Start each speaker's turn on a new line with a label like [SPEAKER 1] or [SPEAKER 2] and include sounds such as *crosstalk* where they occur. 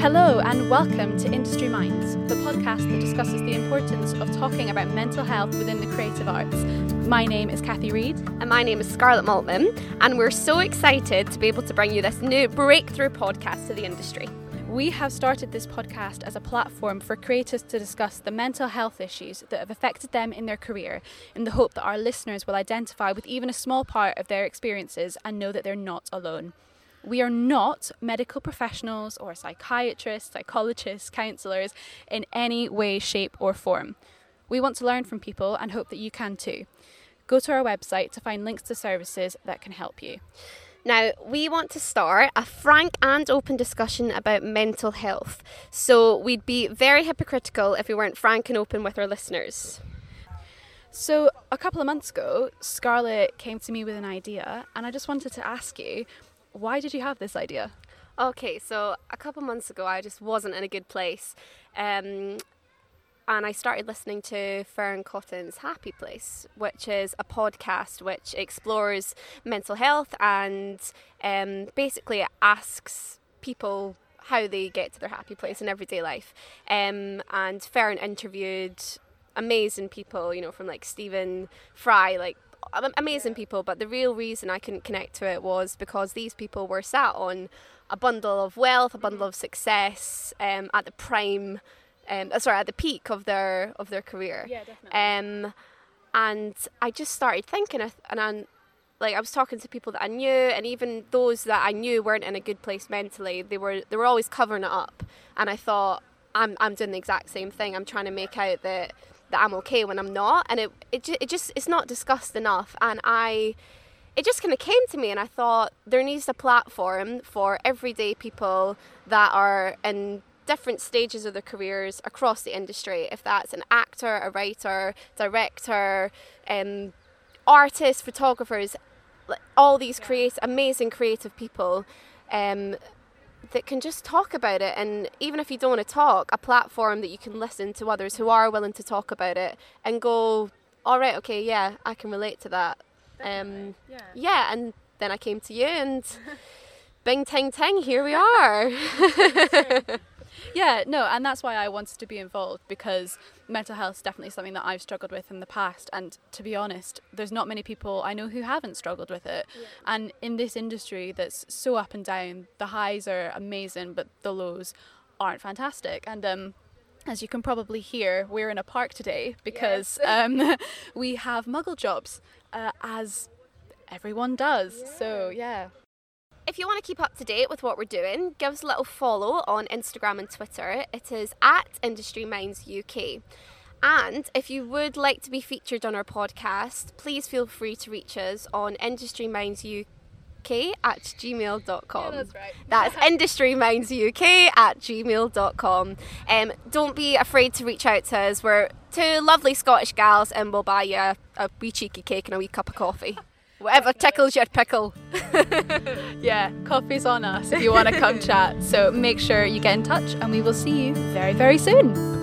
[SPEAKER 1] Hello, and welcome to Industry Minds, the podcast that discusses the importance of talking about mental health within the creative arts. My name is Kathy Reid.
[SPEAKER 2] And my name is Scarlett Maltman, and we're so excited to be able to bring you this new breakthrough podcast to the industry.
[SPEAKER 1] We have started this podcast as a platform for creators to discuss the mental health issues that have affected them in their career, in the hope that our listeners will identify with even a small part of their experiences and know that they're not alone. We are not medical professionals or psychiatrists, psychologists, counsellors in any way, shape, or form. We want to learn from people and hope that you can too. Go to our website to find links to services that can help you.
[SPEAKER 2] Now, we want to start a frank and open discussion about mental health. So, we'd be very hypocritical if we weren't frank and open with our listeners.
[SPEAKER 1] So, a couple of months ago, Scarlett came to me with an idea, and I just wanted to ask you why did you have this idea?
[SPEAKER 2] Okay, so a couple months ago, I just wasn't in a good place. Um, and I started listening to Fearne Cotton's Happy Place, which is a podcast which explores mental health and um, basically asks people how they get to their happy place in everyday life. Um, and Fearne interviewed amazing people, you know, from like Stephen Fry, like amazing people, but the real reason I couldn't connect to it was because these people were sat on a bundle of wealth, a bundle of success, um, at the prime, um, uh, sorry, at the peak of their of their career.
[SPEAKER 1] Yeah, definitely.
[SPEAKER 2] Um, and I just started thinking, and I, like I was talking to people that I knew, and even those that I knew weren't in a good place mentally, they were they were always covering it up, and I thought I'm I'm doing the exact same thing. I'm trying to make out that that I'm okay when I'm not, and it it, it just it's not discussed enough, and I it just kind of came to me and I thought there needs a platform for everyday people that are in different stages of their careers across the industry. If that's an actor, a writer, director, um, artists, photographers, all these create amazing creative people um, that can just talk about it. And even if you don't want to talk a platform that you can listen to others who are willing to talk about it and go all right okay yeah i can relate to that.
[SPEAKER 1] Um, yeah.
[SPEAKER 2] yeah and then i came to you and *laughs* bing ting ting here we are
[SPEAKER 1] yeah, no, and that's why I wanted to be involved because mental health is definitely something that I've struggled with in the past. And to be honest, there's not many people I know who haven't struggled with it. Yeah. And in this industry that's so up and down, the highs are amazing, but the lows aren't fantastic. And um, as you can probably hear, we're in a park today because yes. *laughs* um, *laughs* we have muggle jobs, uh, as everyone does. Yeah. So, yeah.
[SPEAKER 2] If you want to keep up to date with what we're doing, give us a little follow on Instagram and Twitter. It is at Industry Minds UK. And if you would like to be featured on our podcast, please feel free to reach us on Industry Minds UK at gmail.com.
[SPEAKER 1] Yeah, that's right.
[SPEAKER 2] That's *laughs* industrymindsuk at gmail.com. Um, don't be afraid to reach out to us. We're two lovely Scottish gals and we'll buy you a, a wee cheeky cake and a wee cup of coffee. Whatever tickles your pickle. *laughs*
[SPEAKER 1] yeah, coffee's on us if you want to come *laughs* chat. So make sure you get in touch and we will see you very, very soon.